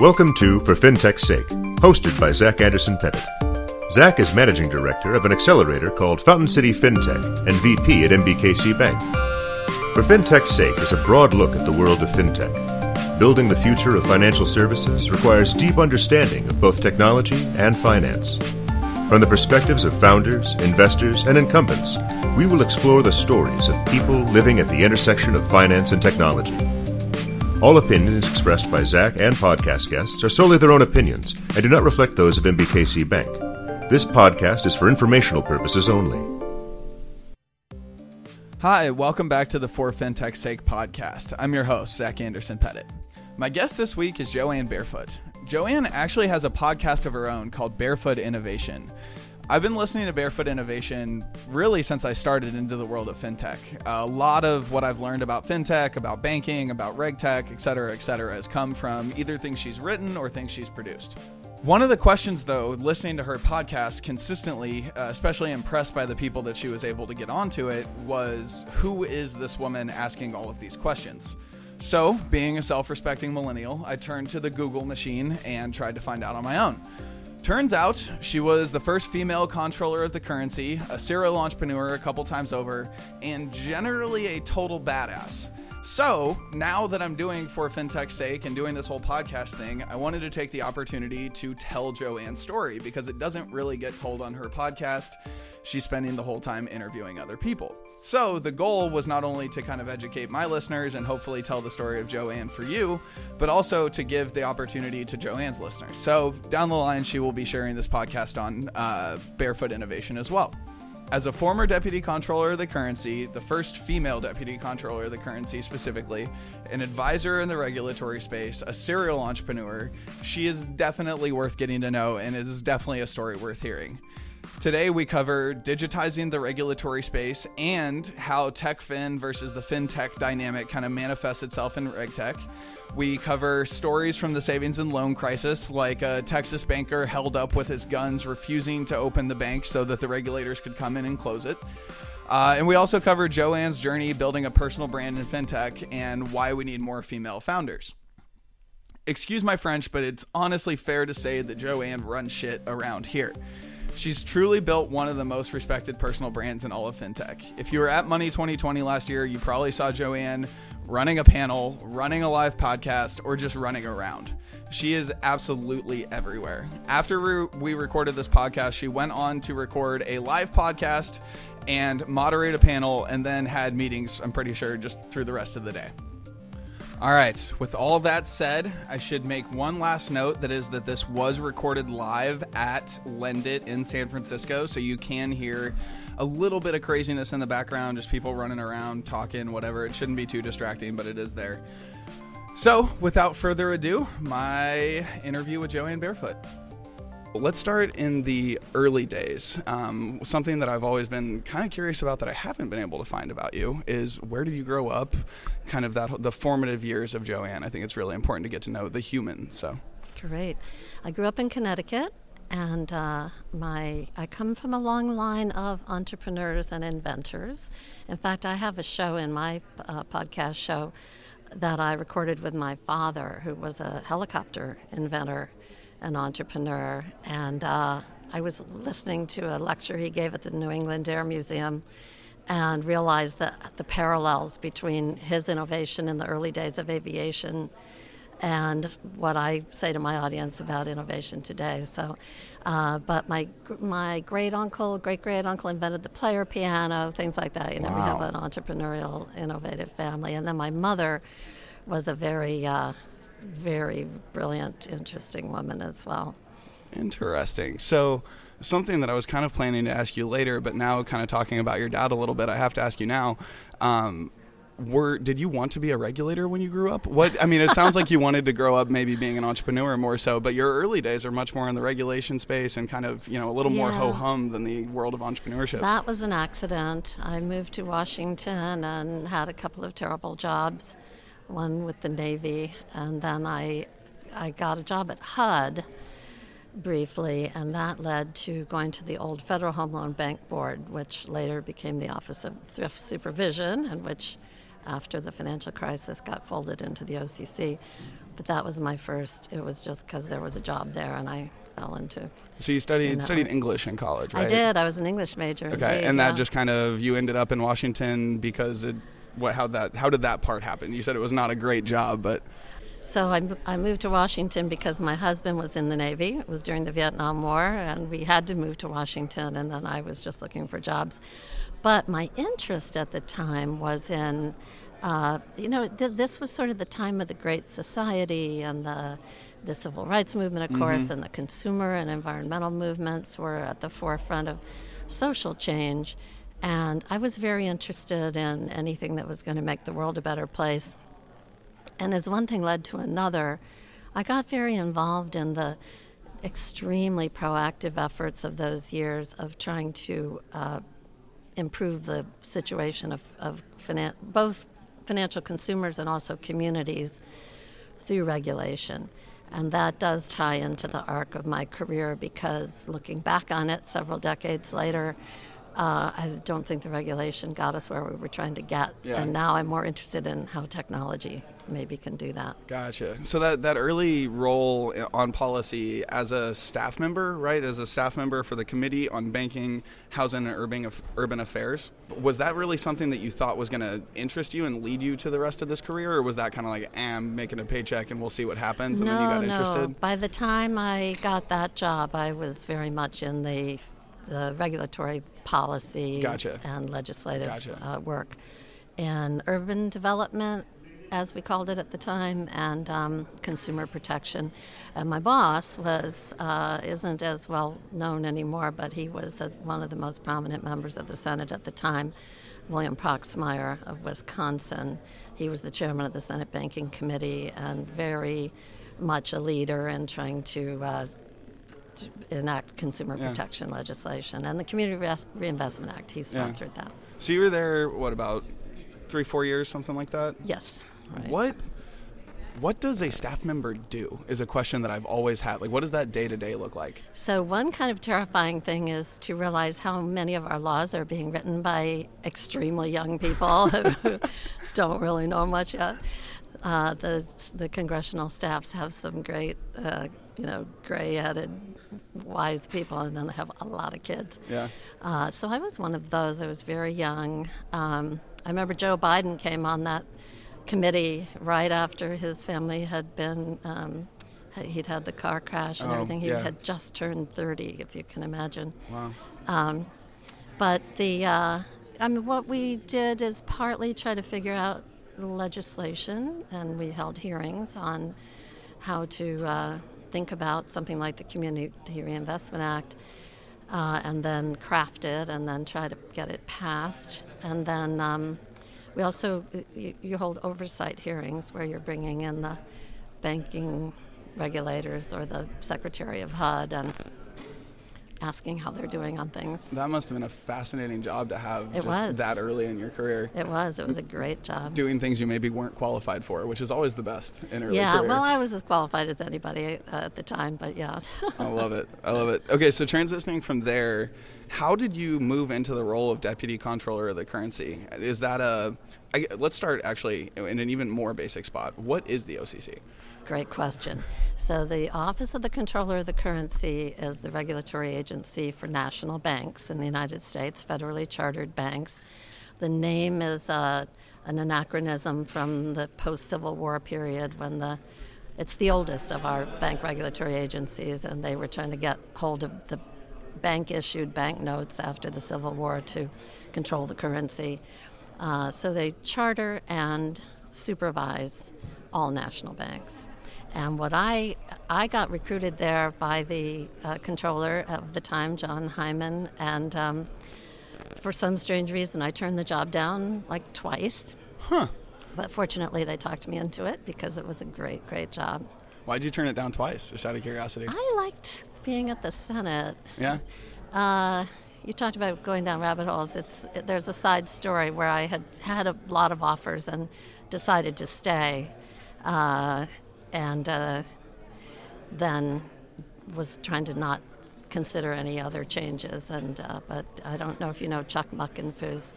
Welcome to For FinTech's Sake, hosted by Zach Anderson Pettit. Zach is managing director of an accelerator called Fountain City FinTech and VP at NBKC Bank. For FinTech's Sake is a broad look at the world of FinTech. Building the future of financial services requires deep understanding of both technology and finance. From the perspectives of founders, investors, and incumbents, we will explore the stories of people living at the intersection of finance and technology. All opinions expressed by Zach and podcast guests are solely their own opinions and do not reflect those of NBKC Bank. This podcast is for informational purposes only. Hi, welcome back to the For FinTech Sake podcast. I'm your host, Zach Anderson Pettit. My guest this week is Joanne Barefoot. Joanne actually has a podcast of her own called Barefoot Innovation. I've been listening to Barefoot Innovation really since I started into the world of fintech. A lot of what I've learned about fintech, about banking, about regtech, et cetera, et cetera, has come from either things she's written or things she's produced. One of the questions, though, listening to her podcast consistently, uh, especially impressed by the people that she was able to get onto it, was who is this woman asking all of these questions? So, being a self respecting millennial, I turned to the Google machine and tried to find out on my own. Turns out she was the first female controller of the currency, a serial entrepreneur a couple times over, and generally a total badass. So, now that I'm doing for FinTech's sake and doing this whole podcast thing, I wanted to take the opportunity to tell Joanne's story because it doesn't really get told on her podcast. She's spending the whole time interviewing other people. So, the goal was not only to kind of educate my listeners and hopefully tell the story of Joanne for you, but also to give the opportunity to Joanne's listeners. So, down the line, she will be sharing this podcast on uh, Barefoot Innovation as well. As a former deputy controller of the currency, the first female deputy controller of the currency specifically, an advisor in the regulatory space, a serial entrepreneur, she is definitely worth getting to know and it is definitely a story worth hearing. Today, we cover digitizing the regulatory space and how TechFin versus the FinTech dynamic kind of manifests itself in RegTech. We cover stories from the savings and loan crisis, like a Texas banker held up with his guns, refusing to open the bank so that the regulators could come in and close it. Uh, and we also cover Joanne's journey building a personal brand in fintech and why we need more female founders. Excuse my French, but it's honestly fair to say that Joanne runs shit around here. She's truly built one of the most respected personal brands in all of fintech. If you were at Money 2020 last year, you probably saw Joanne running a panel, running a live podcast, or just running around. She is absolutely everywhere. After we recorded this podcast, she went on to record a live podcast and moderate a panel, and then had meetings, I'm pretty sure, just through the rest of the day. All right, with all that said, I should make one last note that is that this was recorded live at LendIt in San Francisco, so you can hear a little bit of craziness in the background, just people running around, talking, whatever. It shouldn't be too distracting, but it is there. So, without further ado, my interview with Joanne Barefoot. Let's start in the early days. Um, something that I've always been kind of curious about that I haven't been able to find about you is where did you grow up? Kind of that the formative years of Joanne. I think it's really important to get to know the human. So great. I grew up in Connecticut, and uh, my I come from a long line of entrepreneurs and inventors. In fact, I have a show in my uh, podcast show that I recorded with my father, who was a helicopter inventor an entrepreneur. And uh, I was listening to a lecture he gave at the New England Air Museum and realized that the parallels between his innovation in the early days of aviation and what I say to my audience about innovation today. So, uh, but my my great uncle, great great uncle invented the player piano, things like that. You know, wow. we have an entrepreneurial, innovative family, and then my mother was a very uh, very brilliant, interesting woman as well. Interesting. So, something that I was kind of planning to ask you later, but now kind of talking about your dad a little bit, I have to ask you now. Um, were did you want to be a regulator when you grew up? What I mean, it sounds like you wanted to grow up maybe being an entrepreneur more so, but your early days are much more in the regulation space and kind of you know a little yeah. more ho hum than the world of entrepreneurship. That was an accident. I moved to Washington and had a couple of terrible jobs one with the Navy, and then I, I got a job at HUD briefly, and that led to going to the old Federal Home Loan Bank Board, which later became the Office of Thrift Supervision, and which, after the financial crisis, got folded into the OCC. but that was my first. It was just because there was a job there, and I fell into. So you studied studied work. English in college, right? I did. I was an English major. Okay, indeed, and that yeah. just kind of you ended up in Washington because it. What? How that? How did that part happen? You said it was not a great job, but So I, I moved to Washington because my husband was in the Navy. It was during the Vietnam War, and we had to move to Washington, and then I was just looking for jobs. But my interest at the time was in, uh, you know, th- this was sort of the time of the Great Society and the, the Civil Rights Movement, of course, and the consumer and environmental movements were at the forefront of social change. And I was very interested in anything that was going to make the world a better place. And as one thing led to another, I got very involved in the extremely proactive efforts of those years of trying to uh, improve the situation of, of finan- both financial consumers and also communities through regulation. And that does tie into the arc of my career because looking back on it several decades later, uh, I don't think the regulation got us where we were trying to get. Yeah. And now I'm more interested in how technology maybe can do that. Gotcha. So that that early role on policy as a staff member, right? As a staff member for the Committee on Banking, Housing, and Urban Urban Affairs, was that really something that you thought was going to interest you and lead you to the rest of this career, or was that kind of like, "Eh, "I'm making a paycheck and we'll see what happens," and no, then you got no. interested? By the time I got that job, I was very much in the the regulatory policy Gotcha. and legislative Gotcha. uh, work, and urban development, as we called it at the time, and um, consumer protection. And my boss was uh, isn't as well known anymore, but he was uh one of the most prominent members of the Senate at the time. William Proxmire of Wisconsin. He was the chairman of the Senate Banking Committee and very much a leader in trying to, uh, to enact consumer Yeah. protection legislation. And the Community Res- Reinvestment Act, he sponsored that. So you were there, what about three, four years, something like that? Yes. Right. What what does a staff member do? Is a question that I've always had. Like, what does that day to day look like? So, one kind of terrifying thing is to realize how many of our laws are being written by extremely young people who don't really know much yet. Uh, the, the congressional staffs have some great, uh, you know, gray headed, wise people, and then they have a lot of kids. Yeah. Uh, so I was one of those. I was very young. Um, I remember Joe Biden came on that committee right after his family had been. Um, he'd had the car crash and Oh, everything. He yeah. had just turned 30, if you can imagine. Wow. Um, but the, uh, I mean, what we did is partly try to figure out legislation, and we held hearings on how to uh, think about something like the Community Reinvestment Act, uh, and then craft it, and then try to get it passed. And then um, we also you, you hold oversight hearings where you're bringing in the banking regulators or the Secretary of HUD and asking how they're doing on things. That must have been a fascinating job to have It just was. that early in your career. It was. It was a great job. Doing things you maybe weren't qualified for, which is always the best in early yeah, career. well, I was as qualified as anybody uh, at the time, but yeah. I love it. I love it. Okay, so transitioning from there, how did you move into the role of deputy controller of the currency? Is that a? I, let's start actually in an even more basic spot. What is the OCC? Great question. So, the Office of the Controller of the Currency is the regulatory agency for national banks in the United States, federally chartered banks. The name is uh, an anachronism from the post Civil War period when the it's the oldest of our bank regulatory agencies, and they were trying to get hold of the bank issued banknotes after the Civil War to control the currency. Uh, so they charter and supervise all national banks. And what I I got recruited there by the uh, controller of the time, John Heimann, and um, for some strange reason, I turned the job down like twice. Huh. But fortunately, they talked me into it because it was a great, great job. Why'd you turn it down twice? Just out of curiosity. I liked being at the Senate. Yeah. Uh, you talked about going down rabbit holes. It's it, there's a side story where I had had a lot of offers and decided to stay, uh, and uh, then was trying to not consider any other changes. And uh, but I don't know if you know Chuck Muckenfuss.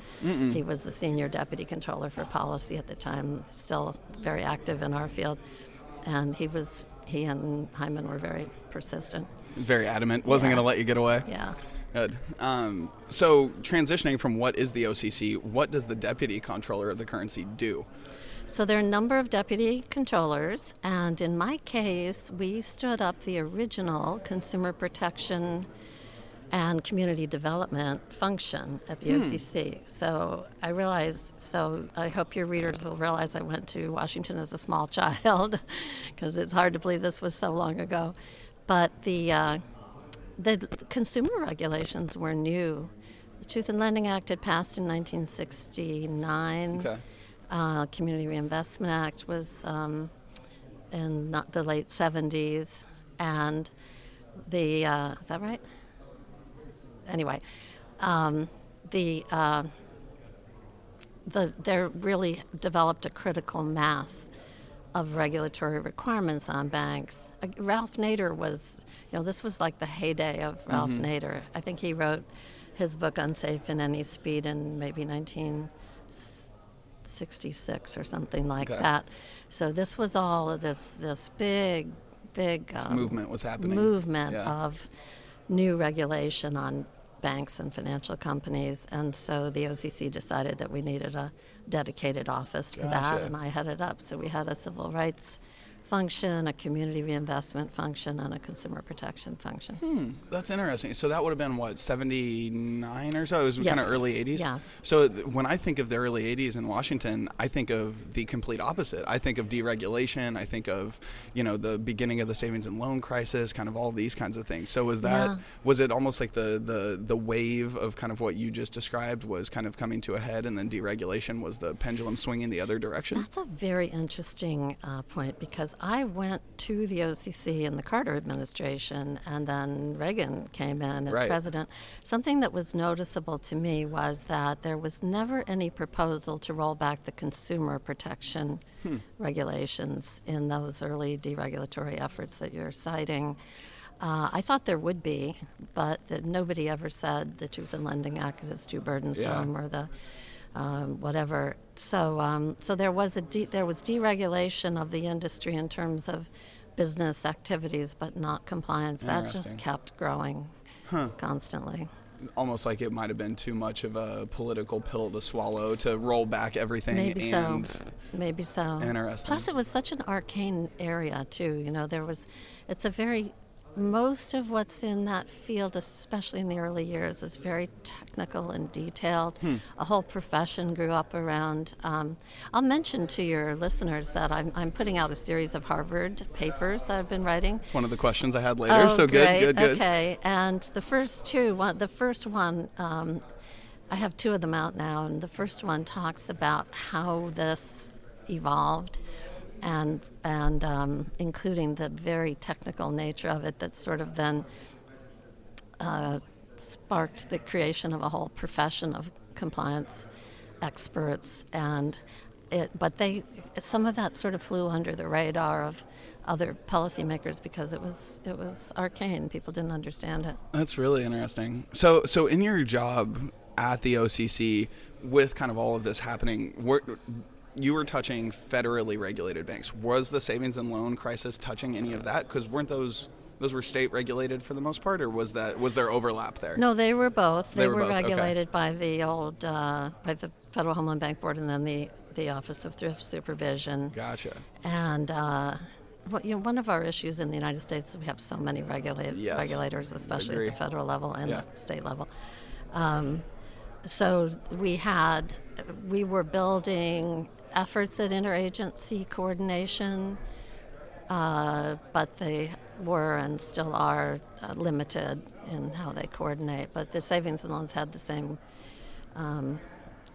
He was the senior deputy controller for policy at the time, still very active in our field. and he was he and Heimann were very persistent. Very adamant. Wasn't Yeah. going to let you get away. Yeah. Good. Um, so, transitioning from what is the OCC, what does the deputy controller of the currency do? So there are a number of deputy controllers, and in my case, we stood up the original consumer protection and community development function at the OCC. So I realize, so I hope your readers will realize I went to Washington as a small child, because it's hard to believe this was so long ago. But the uh, the consumer regulations were new. The Truth in Lending Act had passed in 1969. Okay. Uh, Community Reinvestment Act was um, in not the late 70s, and the uh, is that right? Anyway, um, the uh, the there really developed a critical mass of regulatory requirements on banks. Uh, Ralph Nader was, you know, this was like the heyday of Ralph Nader. I think he wrote his book Unsafe in Any Speed in maybe 1966 or something like Okay. that. So this was all of this this big, big This um, movement was happening. movement Yeah. of new regulation on banks and financial companies, and so the OCC decided that we needed a dedicated office for Gotcha. that, and I headed up. So we had a civil rights function, a community reinvestment function, and a consumer protection function. Hmm, that's interesting. So that would have been what, 79 or so? It was kind of early 80s? Yeah. So th- when I think of the early 80s in Washington, I think of the complete opposite. I think of deregulation. I think of, you know, the beginning of the savings and loan crisis, kind of all these kinds of things. So was that, Yeah. was it almost like the, the, the wave of kind of what you just described was kind of coming to a head and then deregulation was the pendulum swinging the other direction? That's a very interesting uh, point because I went to the OCC in the Carter administration, and then Reagan came in as Right. president. Something that was noticeable to me was that there was never any proposal to roll back the consumer protection regulations in those early deregulatory efforts that you're citing. Uh, I thought there would be, but that nobody ever said the Truth in Lending Act is too burdensome or the um, whatever. So, um, so there was a de- there was deregulation of the industry in terms of business activities, but not compliance. That just kept growing constantly. almost like it might have been too much of a political pill to swallow to roll back everything Maybe and so. Maybe so. Interesting. Plus, it was such an arcane area too. You know, there was. It's a very. Most of what's in that field, especially in the early years, is very technical and detailed. Hmm. A whole profession grew up around. Um, I'll mention to your listeners that I'm, I'm putting out a series of Harvard papers I've been writing. It's one of the questions I had later. Oh, so good, good, good. Okay, and the first two, one, the first one, um, I have two of them out now, and the first one talks about how this evolved, and and um, including the very technical nature of it that sort of then uh, sparked the creation of a whole profession of compliance experts. And it, but they some of that sort of flew under the radar of other policymakers because it was it was arcane. People didn't understand it. That's really interesting. So, so in your job at the OCC, with kind of all of this happening, were, you were touching federally regulated banks. Was the savings and loan crisis touching any of that? Because weren't those those were state regulated for the most part, or was that was there overlap there? no they were both They they, were were, both, okay. regulated by the old uh, by the federal home loan bank board and then the the office of thrift supervision Gotcha. And uh, what- you know, one of our issues in the United States is we have so many regulated Yes. regulators, especially at the federal level and Yeah. the state level. Um, so we had, we were building efforts at interagency coordination, uh, but they were and still are uh, limited in how they coordinate. But the savings and loans had the same. Um,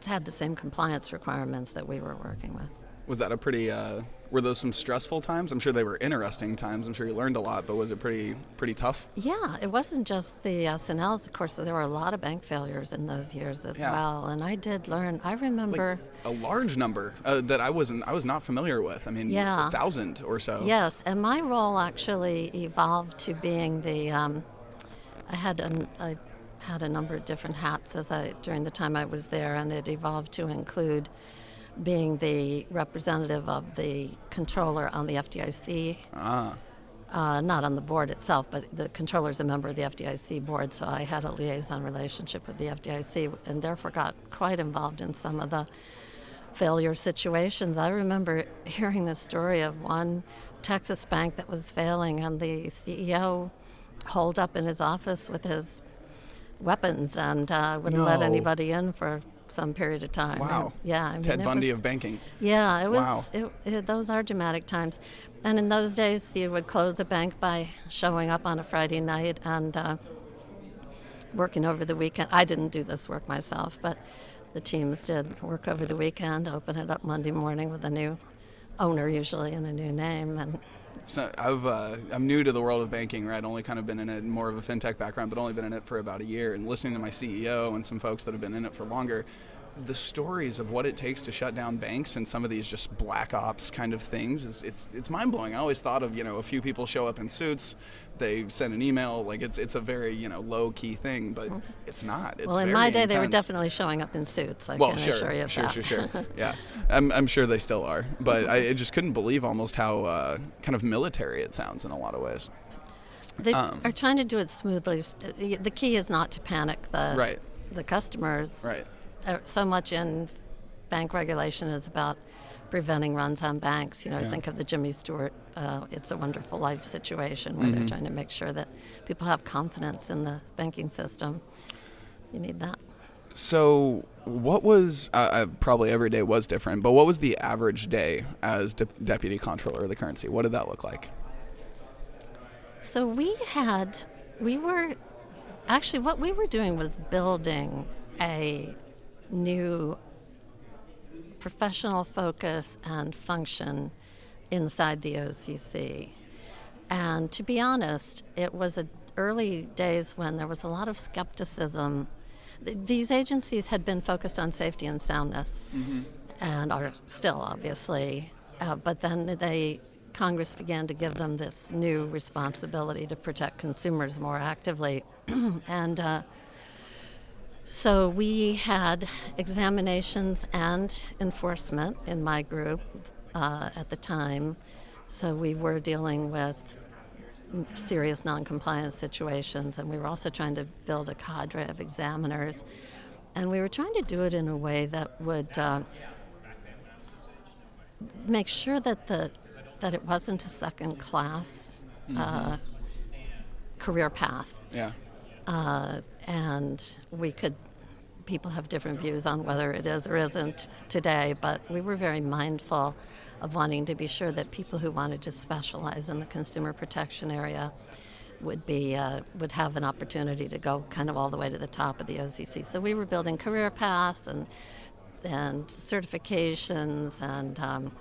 had the same compliance requirements that we were working with. Was that a pretty? Uh, were those some stressful times? I'm sure they were interesting times. I'm sure you learned a lot, but was it pretty pretty tough? Yeah, it wasn't just the S&Ls. Of course, there were a lot of bank failures in those years as Yeah. well. And I did learn. I remember. A large number uh, that I wasn't I was not familiar with. I mean, Yeah. a thousand or so. Yes, and my role actually evolved to being the. Um, I had an, I had a number of different hats as I during the time I was there, and it evolved to include being the representative of the controller on the FDIC. Ah. Uh, not on the board itself, but the controller is a member of the FDIC board, so I had a liaison relationship with the FDIC and therefore got quite involved in some of the failure situations. I remember hearing the story of one Texas bank that was failing, and the CEO holed up in his office with his weapons and uh, wouldn't let anybody in for some period of time. Wow. And, yeah, I mean, Ted Bundy was- of banking. yeah, it was. Wow. It, it, those are dramatic times, and in those days, you would close a bank by showing up on a Friday night and uh, working over the weekend. I didn't do this work myself, but the teams did work over the weekend, open it up Monday morning with a new owner, usually, and a new name, and So I've uh, I'm new to the world of banking, right? Only kind of been in it more of a fintech background, but only been in it for about a year. And listening to my CEO and some folks that have been in it for longer, the stories of what it takes to shut down banks and some of these just black ops kind of things is it's it's mind blowing. I always thought of you know a few people show up in suits, they send an email, like it's it's a very you know low key thing, but it's not. It's well, in my day, they were definitely showing up in suits. I well, can sure, assure you of sure, that. sure, sure. Yeah, I'm, I'm sure they still are, but I, I just couldn't believe almost how uh, kind of military it sounds in a lot of ways. They Um, are trying to do it smoothly. The the key is not to panic the Right. the customers. Right. Uh, so much in bank regulation is about preventing runs on banks. You know, Yeah. think of the Jimmy Stewart uh, "It's a Wonderful Life" situation where Mm-hmm. they're trying to make sure that people have confidence in the banking system. You need that. So, what was uh, probably every day was different, but what was the average day as de- deputy controller of the currency? What did that look like? So we had, we were, actually, what we were doing was building a new professional focus and function inside the OCC. And to be honest, it was a early days when there was a lot of skepticism. Th- These agencies had been focused on safety and soundness, and are still obviously. Uh, but then they Congress began to give them this new responsibility to protect consumers more actively, and. Uh, so we had examinations and enforcement in my group uh, at the time. So we were dealing with serious noncompliance situations, and we were also trying to build a cadre of examiners. And we were trying to do it in a way that would uh, make sure that the that it wasn't a second class uh, career path Yeah. uh, and we could people have different views on whether it is or isn't today but we were very mindful of wanting to be sure that people who wanted to specialize in the consumer protection area would be uh, would have an opportunity to go kind of all the way to the top of the OCC. So we were building career paths and and certifications and um,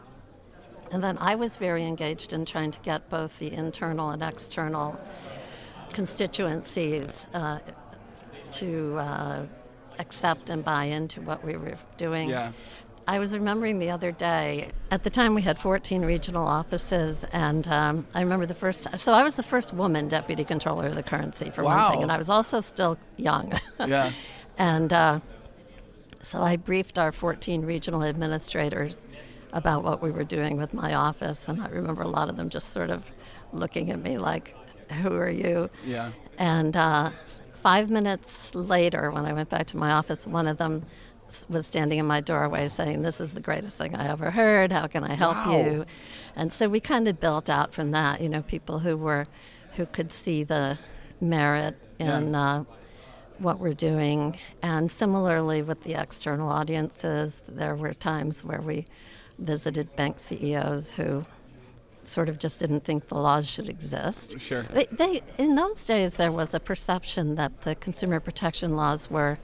and then I was very engaged in trying to get both the internal and external constituencies uh, to uh, accept and buy into what we were doing. Yeah. I was remembering the other day. At the time, we had 14 regional offices, and um, I remember the first. So I was the first woman deputy controller of the currency, for Wow. one thing, and I was also still young. Yeah. And uh, so I briefed our 14 regional administrators about what we were doing with my office, and I remember a lot of them just sort of looking at me like, "Who are you?" Yeah. And uh, five minutes later, when I went back to my office, one of them was standing in my doorway saying, This is the greatest thing I ever heard. How can I help Wow. you? And so we kind of built out from that, you know, people who were, who could see the merit in Yeah. uh, what we're doing. And similarly with the external audiences, there were times where we visited bank CEOs who sort of just didn't think the laws should exist. Sure. They, they, in those days, there was a perception that the consumer protection laws were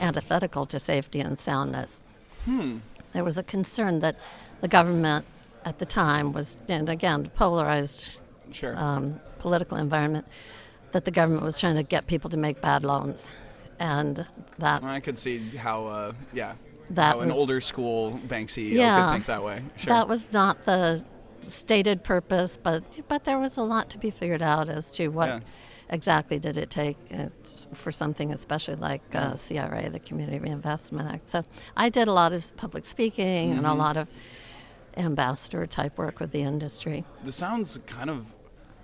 antithetical to safety and soundness. Hmm. There was a concern that the government at the time was, and again, polarized Sure. um, political environment, that the government was trying to get people to make bad loans. And that I could see how, uh, yeah, That how an older school bank CEO Yeah. could think that way. Sure. That was not the stated purpose, but but there was a lot to be figured out as to what Yeah. exactly did it take uh, for something especially like uh, CRA, the Community Reinvestment Act. So I did a lot of public speaking and a Mm-hmm. lot of ambassador type work with the industry. This sounds kind of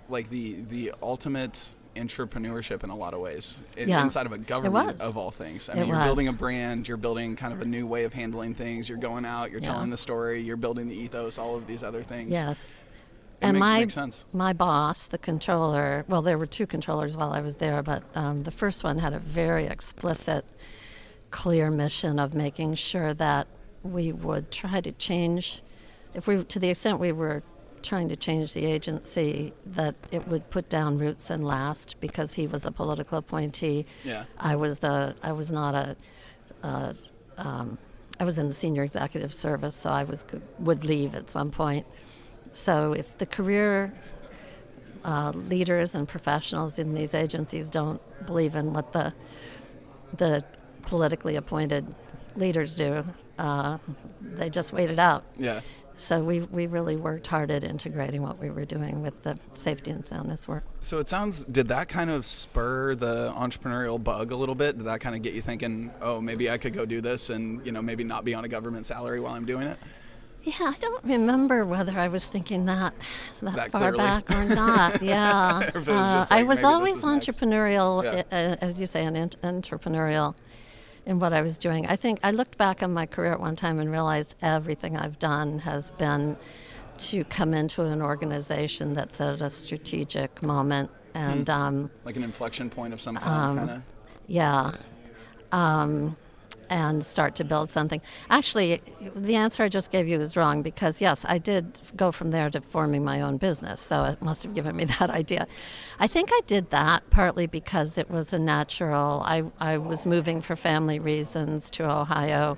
like the the ultimate entrepreneurship in a lot of ways in, Yeah. inside of a government of all things. I It mean, you're was. building a brand, you're building kind of a new way of handling things. You're going out, you're Yeah. telling the story, you're building the ethos, all of these other things. Yes. It and make- my makes sense. my boss, the controller, well, there were two controllers while I was there, but um, the first one had a very explicit, clear mission of making sure that we would try to change, if we, to the extent we were trying to change the agency, that it would put down roots and last because he was a political appointee. Yeah. I was the I was not a. Uh, um, I was in the senior executive service, so I was would leave at some point. So if the career uh, leaders and professionals in these agencies don't believe in what the the politically appointed leaders do, uh, they just wait it out. Yeah. So we, we really worked hard at integrating what we were doing with the safety and soundness work. So it sounds. Did that kind of spur the entrepreneurial bug a little bit? Did that kind of get you thinking, oh, maybe I could go do this, and you know, maybe not be on a government salary while I'm doing it? Yeah, I don't remember whether I was thinking that that, That far clearly. back or not. Yeah, was Uh, just I was always entrepreneurial, Yeah. uh, as you say, an ent- entrepreneurial in what I was doing. I think I looked back on my career at one time and realized everything I've done has been to come into an organization that's at a strategic moment and. Um, Like an inflection point of some kind, kind of. yeah. Um, and start to build something. Actually, the answer I just gave you is wrong because, yes, I did go from there to forming my own business. So it must have given me that idea. I think I did that partly because it was a natural. I, I was moving for family reasons to Ohio,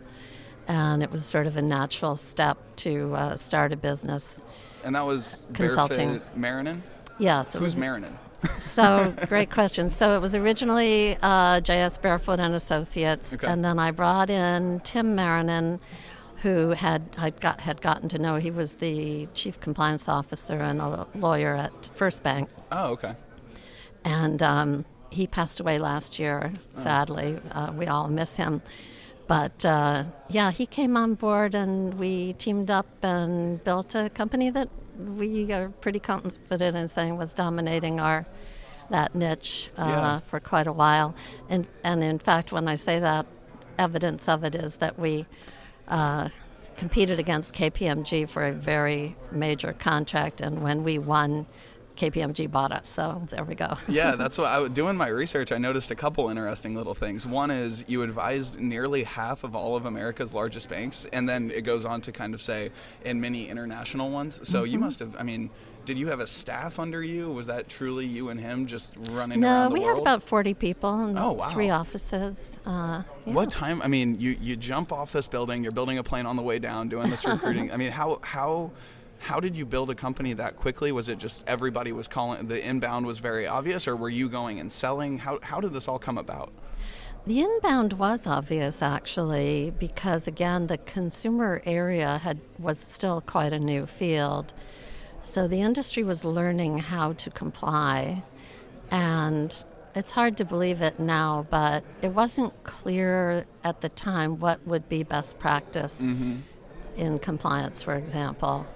and it was sort of a natural step to uh, start a business. And that was Consulting. Marrinan. Yes, it Who's was Marrinan? So great question. So it was originally uh, JS Barefoot and Associates, Okay. and then I brought in Tim Marrinan, who had I got had gotten to know. He was the chief compliance officer and a lawyer at First Bank, Oh, okay. and um, he passed away last year. Sadly, uh, we all miss him. But uh, yeah, he came on board, and we teamed up and built a company that we are pretty confident in saying was dominating our that niche uh, Yeah. for quite a while. And and in fact, when I say that, evidence of it is that we. Uh, competed against KPMG for a very major contract, and when we won, KPMG bought us. So there we go. Yeah, that's what I was doing my research. I noticed a couple interesting little things. One is you advised nearly half of all of America's largest banks, and then it goes on to kind of say in many international ones. So Mm-hmm. you must have. I mean, did you have a staff under you? Was that truly you and him just running No, around the we world? had about 40 people and Oh, wow. three offices. Uh, yeah. What time? I mean, you, you jump off this building. You're building a plane on the way down, doing this recruiting. I mean, how how how did you build a company that quickly? Was it just everybody was calling? The inbound was very obvious, or were you going and selling? How how did this all come about? The inbound was obvious actually because again the consumer area had was still quite a new field. So the industry was learning how to comply and it's hard to believe it now, but it wasn't clear at the time what would be best practice mm-hmm. in compliance, for example.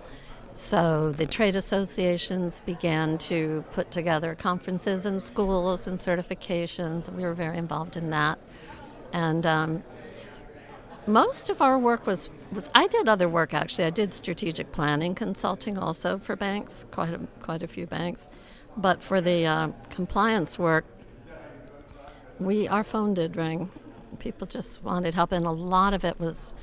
So the trade associations began to put together conferences in schools and certifications. We were very involved in that. And um, most of our work was, was I did other work actually. I did strategic planning consulting also for banks, quite a, quite a few banks. But for the uh, compliance work, we our phone did ring. People just wanted help, and a lot of it was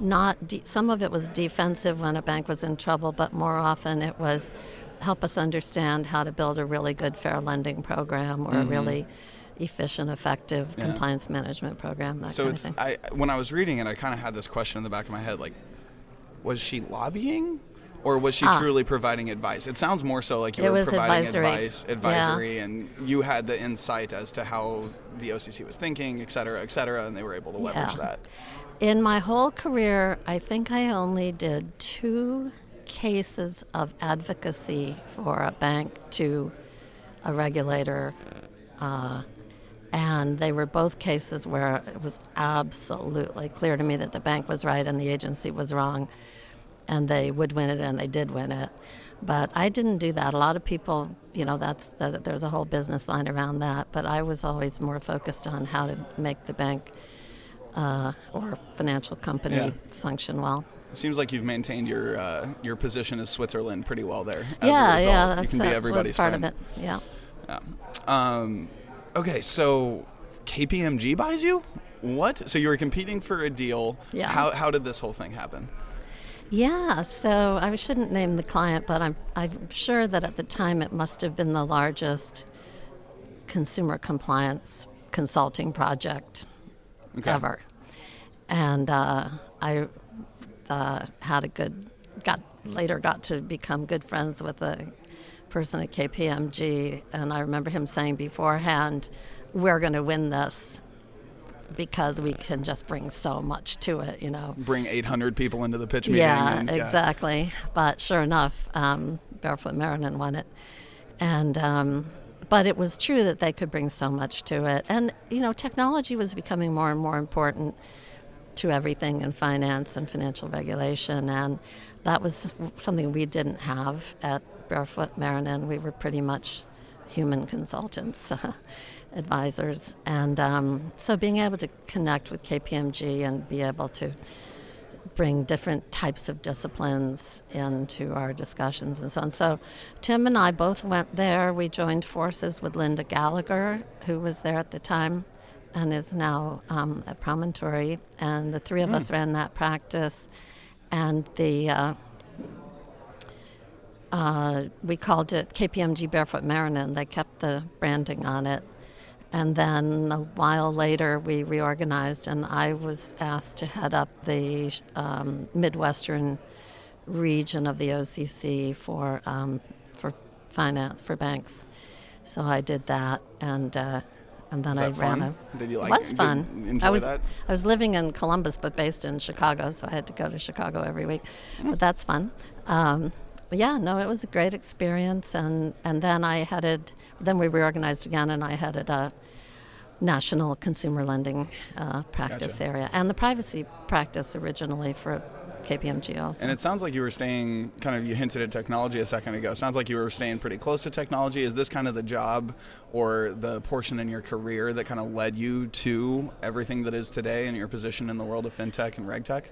not. De- some of it was defensive when a bank was in trouble, but more often it was help us understand how to build a really good fair lending program or a really efficient, effective Mm-hmm. Yeah. compliance management program. That So kind it's of thing. I when I was reading it, I kind of had this question in the back of my head, like, was she lobbying, or was she Ah. truly providing advice? It sounds more so like you It were providing advisory. advice, advisory, and you had the insight as to how the OCC was thinking, et cetera, et cetera, and they were able to leverage Yeah. that. In my whole career, I think I only did two cases of advocacy for a bank to a regulator Uh, and they were both cases where it was absolutely clear to me that the bank was right and the agency was wrong, and they would win it, and they did win it. But I didn't do that. A lot of people, you know, that's that, there's a whole business line around that. But I was always more focused on how to make the bank uh, or financial company Yeah. function well. It seems like you've maintained your uh, your position as Switzerland pretty well there. As yeah, a result. yeah, you that's can be that everybody's was part friend. of it. Yeah. Yeah. Um, okay, so KPMG buys you? What? So you were competing for a deal. Yeah. How, how did this whole thing happen? Yeah, so I shouldn't name the client, but I'm, I'm sure that at the time it must have been the largest consumer compliance consulting project Okay. ever. And uh, I uh, had a good, got later got to become good friends with a person at KPMG, and I remember him saying beforehand, "We're going to win this." Because we can just bring so much to it, you know. Bring 800 people into the pitch meeting. Yeah, and, exactly. But sure enough, um, Barefoot Marrinan won it, and um, but it was true that they could bring so much to it, and you know, technology was becoming more and more important to everything in finance and financial regulation, and that was something we didn't have at Barefoot Marrinan. We were pretty much human consultants. advisors and um, so being able to connect with kpmg and be able to bring different types of disciplines into our discussions and so on. So, Tim and I both went there. We joined forces with Linda Gallagher, who was there at the time and is now um, at Promontory. And the three of us ran that practice. And the uh, uh, we called it KPMG Barefoot Marrinan. They kept the branding on it. And then a while later, we reorganized, and I was asked to head up the um, Midwestern region of the OCC for um, for finance for banks. So I did that, and uh, and then Was I ran fun? a. Did you like it was fun. I was that? I was living in Columbus, but based in Chicago, so I had to go to Chicago every week. Hmm. But that's fun. Um, yeah, no, it was a great experience, and and then I headed. Then we reorganized again, and I headed a national consumer lending uh, practice Gotcha. area and the privacy practice originally for KPMG also. And it sounds like you were staying kind of, you hinted at technology a second ago. It Sounds like you were staying pretty close to technology. Is this kind of the job or the portion in your career that kind of led you to everything that is today and your position in the world of fintech and regtech?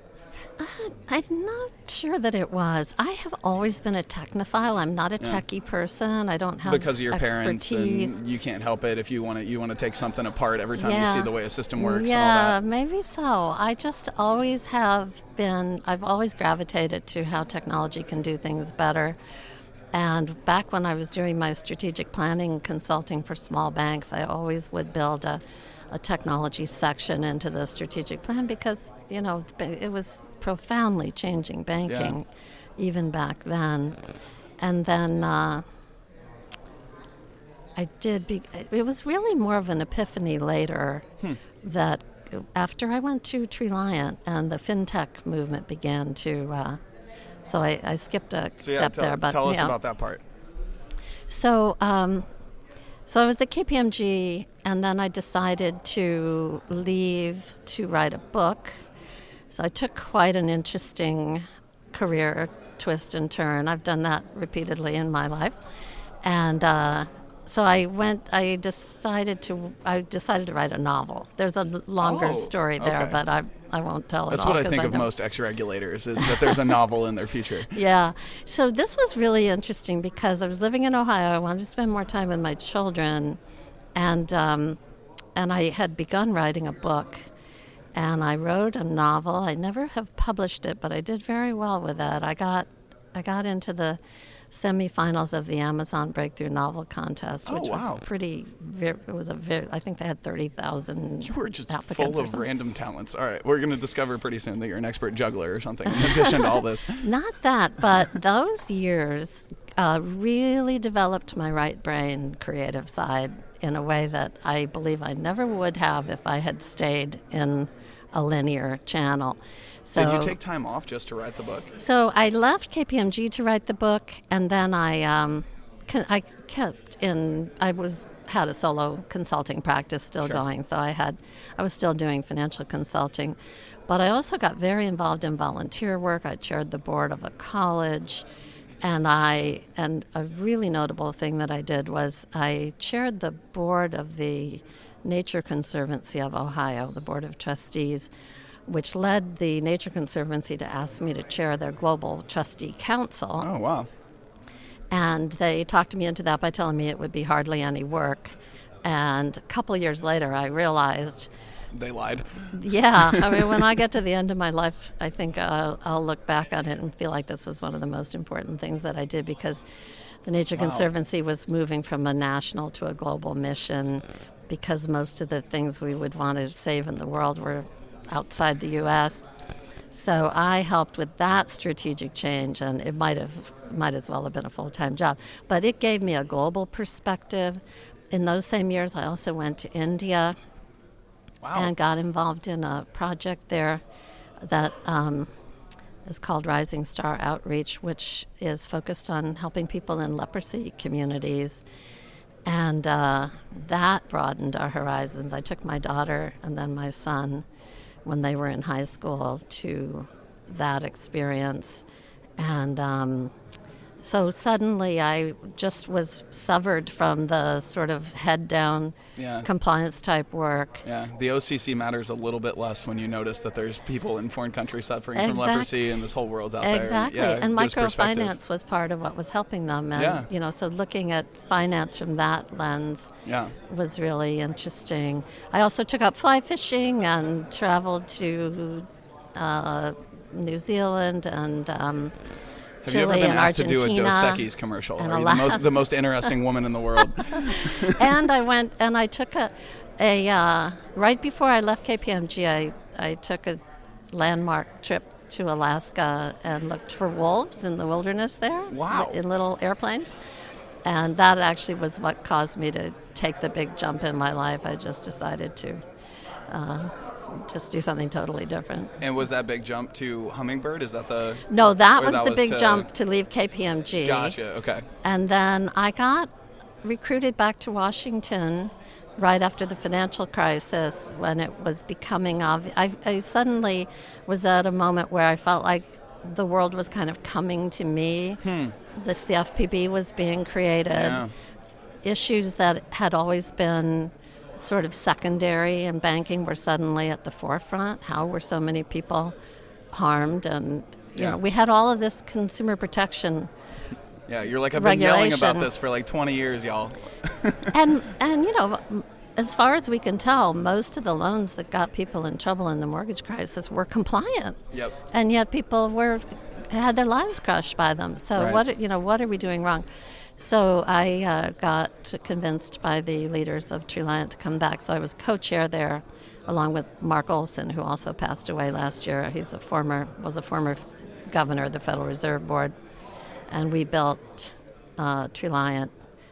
Uh, I'm not sure that it was. I have always been a technophile. I'm not a Yeah. techie person. I don't have Because of your parents expertise. and you can't help it if you want to you want to take something apart every time you see the way a system works Yeah, and all that. maybe so. I just always have been, I've always gravitated to how technology can do things better. And back when I was doing my strategic planning consulting for small banks, I always would build a, a technology section into the strategic plan because, you know, it was profoundly changing banking even back then. And then, uh, I did. Be, it was really more of an epiphany later Hmm. that after I went to Treliant and the fintech movement began to. Uh, so I, I skipped a So yeah, step tell, there, but tell us yeah. about that part. So, um, so I was at KPMG, and then I decided to leave to write a book. So I took quite an interesting career twist and turn. I've done that repeatedly in my life, and uh, so I went. I decided to. I decided to write a novel. There's a longer Oh, story there, okay. but I I won't tell That's it all. what I think of know- most ex-regulators is that there's a novel in their future. yeah. So this was really interesting because I was living in Ohio. I wanted to spend more time with my children, and um, and I had begun writing a book, and I wrote a novel. I never have published it, but I did very well with it. I got I got into the semifinals of the Amazon Breakthrough Novel Contest, Oh, which wow. was pretty. It was a very. I think they had thirty thousand. You were just applicants full of random talents. All right, we're going to discover pretty soon that you're an expert juggler or something. In addition to all this, Not that, but those years uh, really developed my right brain creative side in a way that I believe I never would have if I had stayed in a linear channel. So, did you take time off just to write the book? so I left KPMG to write the book, and then I, um, I kept in. I was had a solo consulting practice still Sure. going, so I had I was still doing financial consulting, but I also got very involved in volunteer work. I chaired the board of a college, and I and a really notable thing that I did was I chaired the board of the Nature Conservancy of Ohio, the board of trustees. Which led the Nature Conservancy to ask me to chair their global trustee council. Oh wow. And they talked me into that by telling me it would be hardly any work. And a couple years later, I realized, They lied. yeah, I mean, when I get to the end of my life, I think I'll, I'll look back on it and feel like this was one of the most important things that I did because the Nature Wow. Conservancy was moving from a national to a global mission because most of the things we would want to save in the world were outside the U.S. So I helped with that strategic change, and it might have might as well have been a full time job. But it gave me a global perspective. In those same years, I also went to India Wow. and got involved in a project there that um, is called Rising Star Outreach, which is focused on helping people in leprosy communities. And uh, that broadened our horizons. I took my daughter and then my son when they were in high school to that experience. And um, so suddenly I just was severed from the sort of head down Yeah. compliance type work. Yeah, the OCC matters a little bit less when you notice that there's people in foreign countries suffering from leprosy and this whole world's out there. Exactly. Yeah, and microfinance was part of what was helping them. And, Yeah. you know, so looking at finance from that lens Yeah. was really interesting. I also took up fly fishing and traveled to uh, New Zealand and um, Have you ever been and asked to do a Argentina Dos Equis commercial? Are you the most, the most interesting woman in the world? and I went and I took a, a uh, right before I left KPMG, I, I took a landmark trip to Alaska and looked for wolves in the wilderness there. Wow. In little airplanes. And that actually was what caused me to take the big jump in my life. I just decided to uh, just do something totally different. and was that big jump to Hummingbird? Is that the. No, that was that the was big to- jump to leave KPMG. Gotcha, okay. And then I got recruited back to Washington right after the financial crisis when it was becoming obvious. I, I suddenly was at a moment where I felt like the world was kind of coming to me. Hmm. The CFPB was being created. Yeah. Issues that had always been sort of secondary in banking were suddenly at the forefront. How were so many people harmed? And you Yeah. know, we had all of this consumer protection Yeah, you're like, I've been yelling about this for like 20 years, y'all. and and you know as far as we can tell most of the loans that got people in trouble in the mortgage crisis were compliant Yep. and yet people were had their lives crushed by them so Right. what you know what are we doing wrong so I uh, got convinced by the leaders of Treliant to come back. So I was co-chair there, along with Mark Olson, who also passed away last year. He's a former was a former governor of the Federal Reserve Board, and we built uh, Treliant.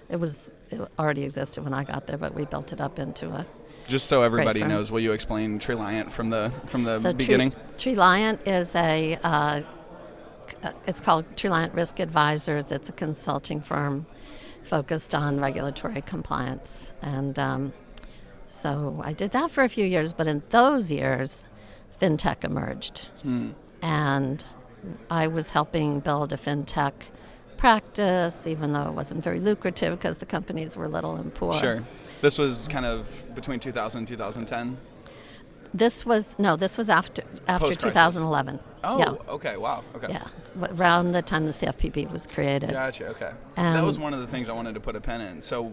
It was it already existed when I got there, but we built it up into a Just so everybody knows, will you explain Treliant from the from the so beginning? Tree, Treliant is a uh, it's called Treliant Risk Advisors. It's a consulting firm focused on regulatory compliance, and um, so I did that for a few years. But in those years, fintech emerged, Hmm. and I was helping build a fintech practice, even though it wasn't very lucrative because the companies were little and poor. Sure. This was kind of between 2000 and 2010. This was no, this was after after Post-crisis. 2011. Oh, yeah. okay. Wow. Okay. Yeah, around the time the CFPB was created. Gotcha. Okay. that Um, was one of the things I wanted to put a pin in. So,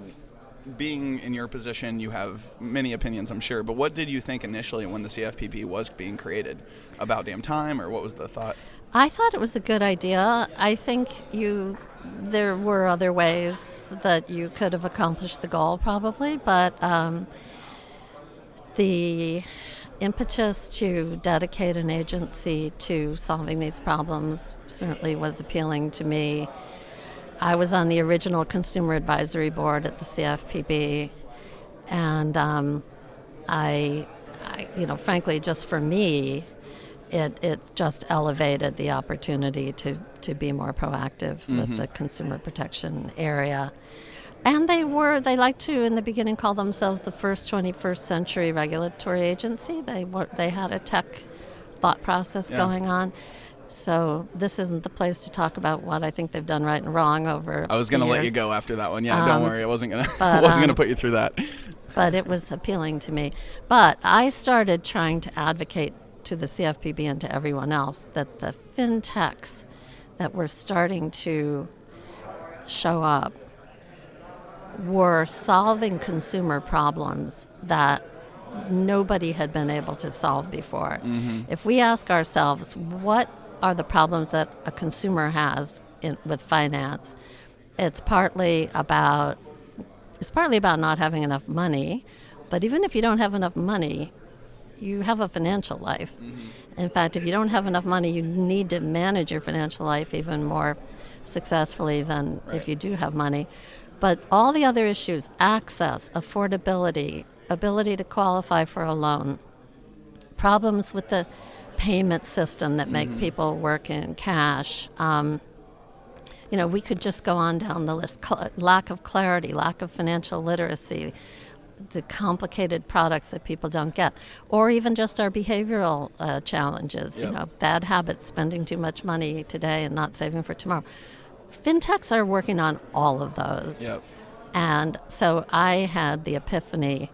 being in your position, you have many opinions, I'm sure. But what did you think initially when the CFPB was being created? About damn time, or what was the thought? I thought it was a good idea. I think you there were other ways that you could have accomplished the goal, probably, but um, the impetus to dedicate an agency to solving these problems certainly was appealing to me. I was on the original consumer advisory board at the CFPB, and um, I, I, you know, frankly, just for me, it, it just elevated the opportunity to, to be more proactive with the consumer protection area. And they were, they like to in the beginning call themselves the first 21st century regulatory agency. They were, they had a tech thought process Yeah. going on. So this isn't the place to talk about what I think they've done right and wrong over. I was going to let you go after that one. Yeah, don't Um, worry. I wasn't going to. but, wasn't going to um, put you through that. but it was appealing to me. But I started trying to advocate to the CFPB and to everyone else that the fintechs that were starting to show up were solving consumer problems that nobody had been able to solve before. Mm-hmm. If we ask ourselves, what are the problems that a consumer has in, with finance? It's partly about it's partly about not having enough money, but even if you don't have enough money, you have a financial life. Mm-hmm. In fact, if you don't have enough money, you need to manage your financial life even more successfully than Right. if you do have money. But all the other issues access, affordability, ability to qualify for a loan, problems with the payment system that make people work in cash. Um, you know, we could just go on down the list. Cl- lack of clarity, lack of financial literacy, the complicated products that people don't get, or even just our behavioral uh, challenges. Yep. You know, bad habits, spending too much money today and not saving for tomorrow. Fintechs are working on all of those. Yep. And so I had the epiphany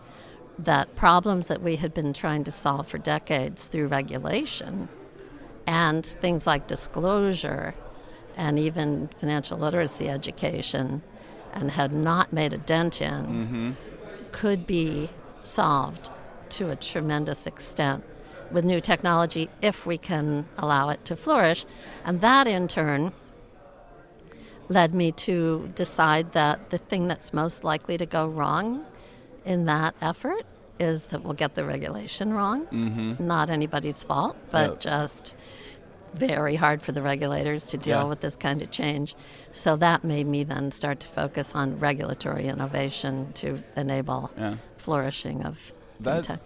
that problems that we had been trying to solve for decades through regulation and things like disclosure and even financial literacy education and had not made a dent in mm-hmm. could be solved to a tremendous extent with new technology if we can allow it to flourish. And that in turn led me to decide that the thing that's most likely to go wrong in that effort is that we'll get the regulation wrong. Mm-hmm. Not anybody's fault, but just very hard for the regulators to deal Yeah. with this kind of change. So that made me then start to focus on regulatory innovation to enable Yeah. flourishing of That- fintech.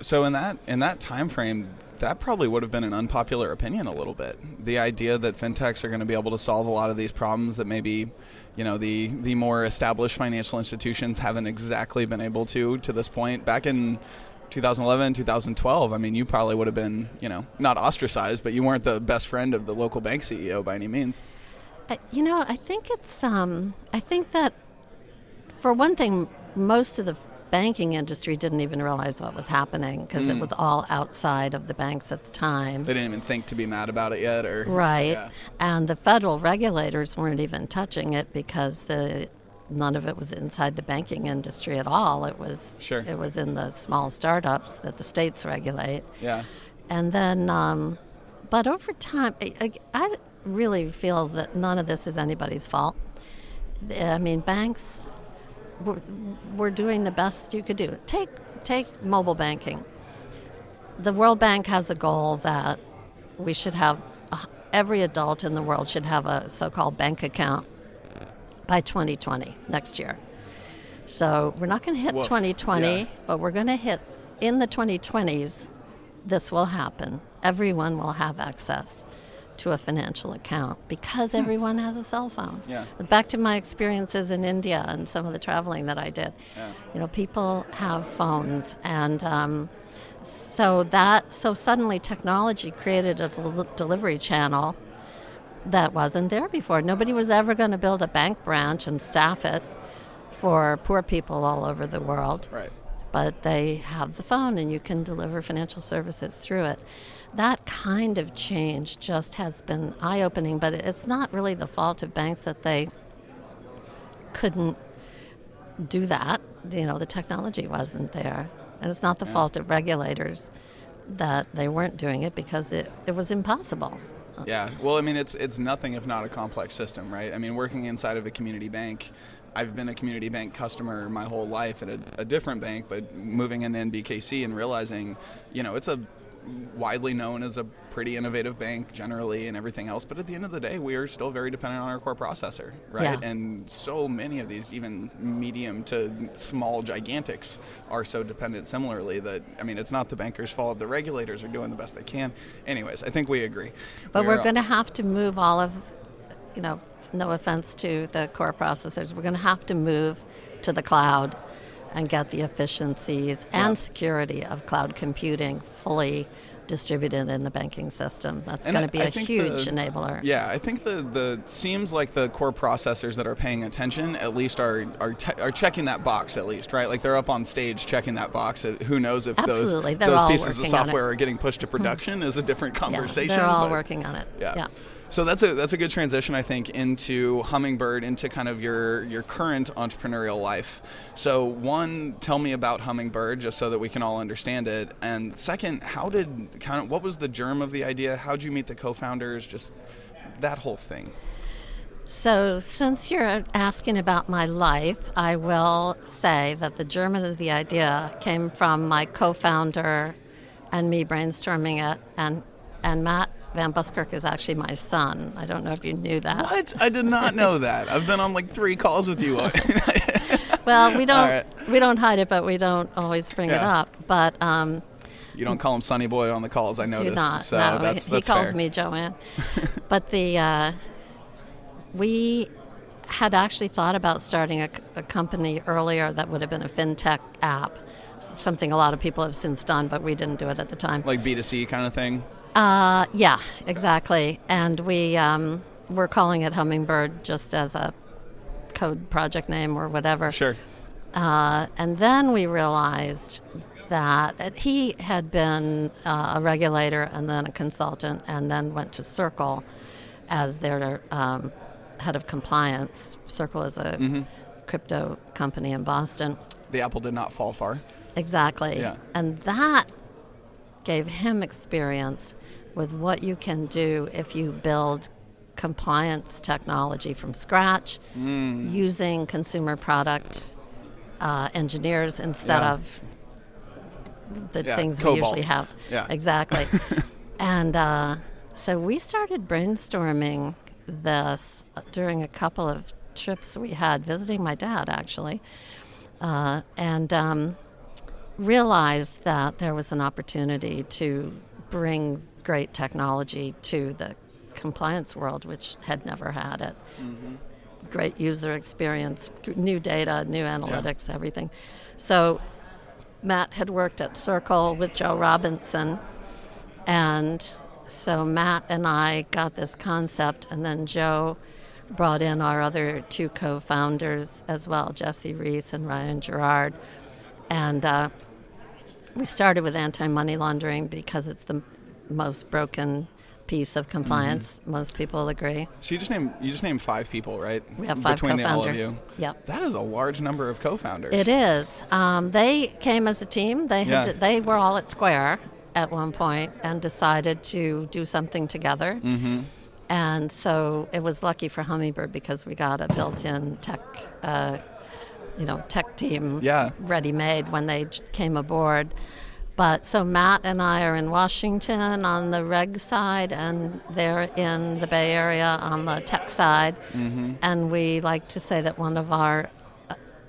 So in that in that time frame, that probably would have been an unpopular opinion a little bit. The idea that fintechs are going to be able to solve a lot of these problems that maybe, you know, the the more established financial institutions haven't exactly been able to to this point. Back in 2011, 2012, I mean, you probably would have been, you know, not ostracized, but you weren't the best friend of the local bank CEO by any means. Uh, You know, I think it's. Um, I think that, for one thing, most of the banking industry didn't even realize what was happening because it was all outside of the banks at the time. They didn't even think to be mad about it yet, or Right. Yeah. And the federal regulators weren't even touching it because the none of it was inside the banking industry at all. It was Sure. it was in the small startups that the states regulate. Yeah. And then, um, but over time, I- I really feel that none of this is anybody's fault. I mean, banks were, were doing the best you could do. Take take mobile banking. The World Bank has a goal that we should have uh, every adult in the world should have a so-called bank account by 2020 next year. So we're not going to hit Woof. 2020, Yeah. but we're going to hit in the 2020s. This will happen. Everyone will have access to a financial account because everyone has a cell phone. Yeah. Back to my experiences in India and some of the traveling that I did. Yeah. You know, people have phones, and um, so that so suddenly technology created a del- delivery channel that wasn't there before. Nobody was ever going to build a bank branch and staff it for poor people all over the world Right. but they have the phone and you can deliver financial services through it. That kind of change just has been eye opening, but it's not really the fault of banks that they couldn't do that. You know, the technology wasn't there. And it's not the Yeah. fault of regulators that they weren't doing it because it, it was impossible. Yeah. Well, I mean, it's it's nothing if not a complex system, right? I mean, working inside of a community bank, I've been a community bank customer my whole life at a, a different bank, but moving into NBKC and realizing, you know, it's a widely known as a pretty innovative bank generally and everything else but at the end of the day we are still very dependent on our core processor right? Yeah. and so many of these even medium to small gigantics are so dependent similarly that i mean it's not the bankers fault. The regulators are doing the best they can. Anyways i think we agree. But We we're are- uh, going to have to move all of, you know, no offense to the core processors, we're going to have to move to the cloud and get the efficiencies and security of cloud computing fully distributed in the banking system. That's And going to be I a huge the- enabler. Yeah, I think the the seems like the core processors that are paying attention at least are are, te- are checking that box at least, right? Like they're up on stage checking that box. Uh, Who knows if Absolutely, those they're those pieces of working on it. software are getting pushed to production is a different Yeah, conversation. they're all but- working on it. Yeah. yeah. So that's a that's a good transition, I think, into Hummingbird, into kind of your your current entrepreneurial life. So one, tell me about Hummingbird, just so that we can all understand it. And second, how did kind of what was the germ of the idea? How'd you meet the co-founders? Just that whole thing. So, since you're asking about my life, I will say that the germ of the idea came from my co-founder and me brainstorming it, and and Matt Van Buskirk is actually my son. I don't know if you knew that. What? I did not know that. I've been on like three calls with you. Well, we don't right. we don't hide it, but we don't always bring it up. But um, you don't call him Sonny Boy on the calls. I do noticed. not. So no, that's he that's calls fair. me Jo Ann. but the uh, we had actually thought about starting a company earlier that would have been a fintech app, something a lot of people have since done, but we didn't do it at the time. like B two C kind of thing. Uh, yeah, exactly. And we um, we're calling it Hummingbird just as a code project name or whatever. Sure. Uh, and then we realized that he had been uh, a regulator and then a consultant and then went to Circle as their um, head of compliance. Circle is a crypto company in Boston. The apple did not fall far. Exactly. Yeah. And that gave him experience with what you can do if you build compliance technology from scratch Mm. using consumer product uh, engineers instead Yeah. of the Yeah, things COBOL. we usually have. Yeah. Exactly. and uh, so we started brainstorming this during a couple of trips we had visiting my dad, actually, uh, and um, realized that there was an opportunity to bring great technology to the compliance world, which had never had it. Great user experience, new data, new analytics, everything. So Matt had worked at Circle with Joe Robinson, and so Matt and I got this concept, and then Joe brought in our other two co-founders as well, Jesse Reese and Ryan Gerard, and uh, we started with anti-money laundering because it's the most broken piece of compliance. Most people agree. So you just name you just named five people, right? We have five between the all of co-founders. you. Yep. That is a large number of co-founders. It is. Um, they came as a team. They had Yeah. they were all at Square at one point and decided to do something together. Mm-hmm. And so it was lucky for Hummingbird because we got a built-in tech, uh, you know, tech team Yeah. ready-made when they came aboard. But so Matt and I are in Washington on the reg side, and they're in the Bay Area on the tech side. Mm-hmm. And we like to say that one of our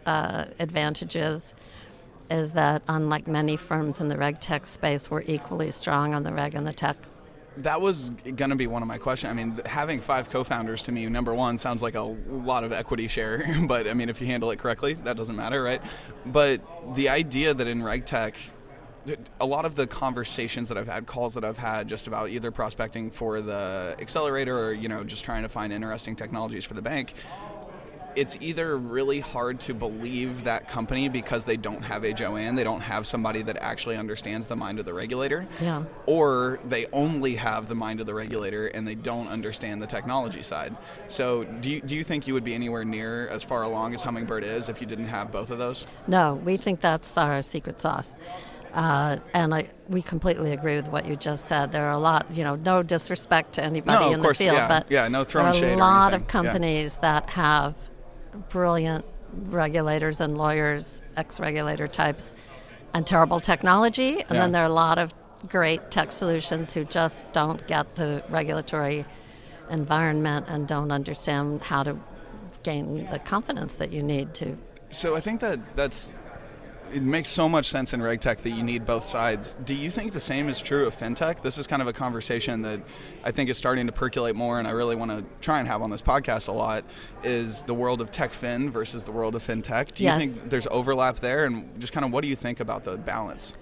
uh, advantages is that unlike many firms in the reg tech space, we're equally strong on the reg and the tech. That was going to be one of my questions. I mean, having five co-founders to me, number one, sounds like a lot of equity share. but I mean, if you handle it correctly, that doesn't matter, right? But the idea that in RegTech, a lot of the conversations that I've had, calls that I've had, just about either prospecting for the accelerator or you know just trying to find interesting technologies for the bank, it's either really hard to believe that company because they don't have a Jo Ann, they don't have somebody that actually understands the mind of the regulator, Yeah. or they only have the mind of the regulator and they don't understand the technology side. So, do you, do you think you would be anywhere near as far along as Hummingbird is if you didn't have both of those? No, we think that's our secret sauce. Uh, and I, we completely agree with what you just said. There are a lot, you know, no disrespect to anybody No, in course, the field, yeah, but yeah, no there are a lot of yeah. companies that have brilliant regulators and lawyers, ex-regulator types, and terrible technology. And Yeah. then there are a lot of great tech solutions who just don't get the regulatory environment and don't understand how to gain the confidence that you need to So I think that that's it makes so much sense in regtech that you need both sides. Do you think the same is true of fintech? This is kind of a conversation that I think is starting to percolate more, and I really want to try and have on this podcast a lot. Is the world of tech fin versus the world of fintech? Do you Yes. think there's overlap there, and just kind of what do you think about the balance?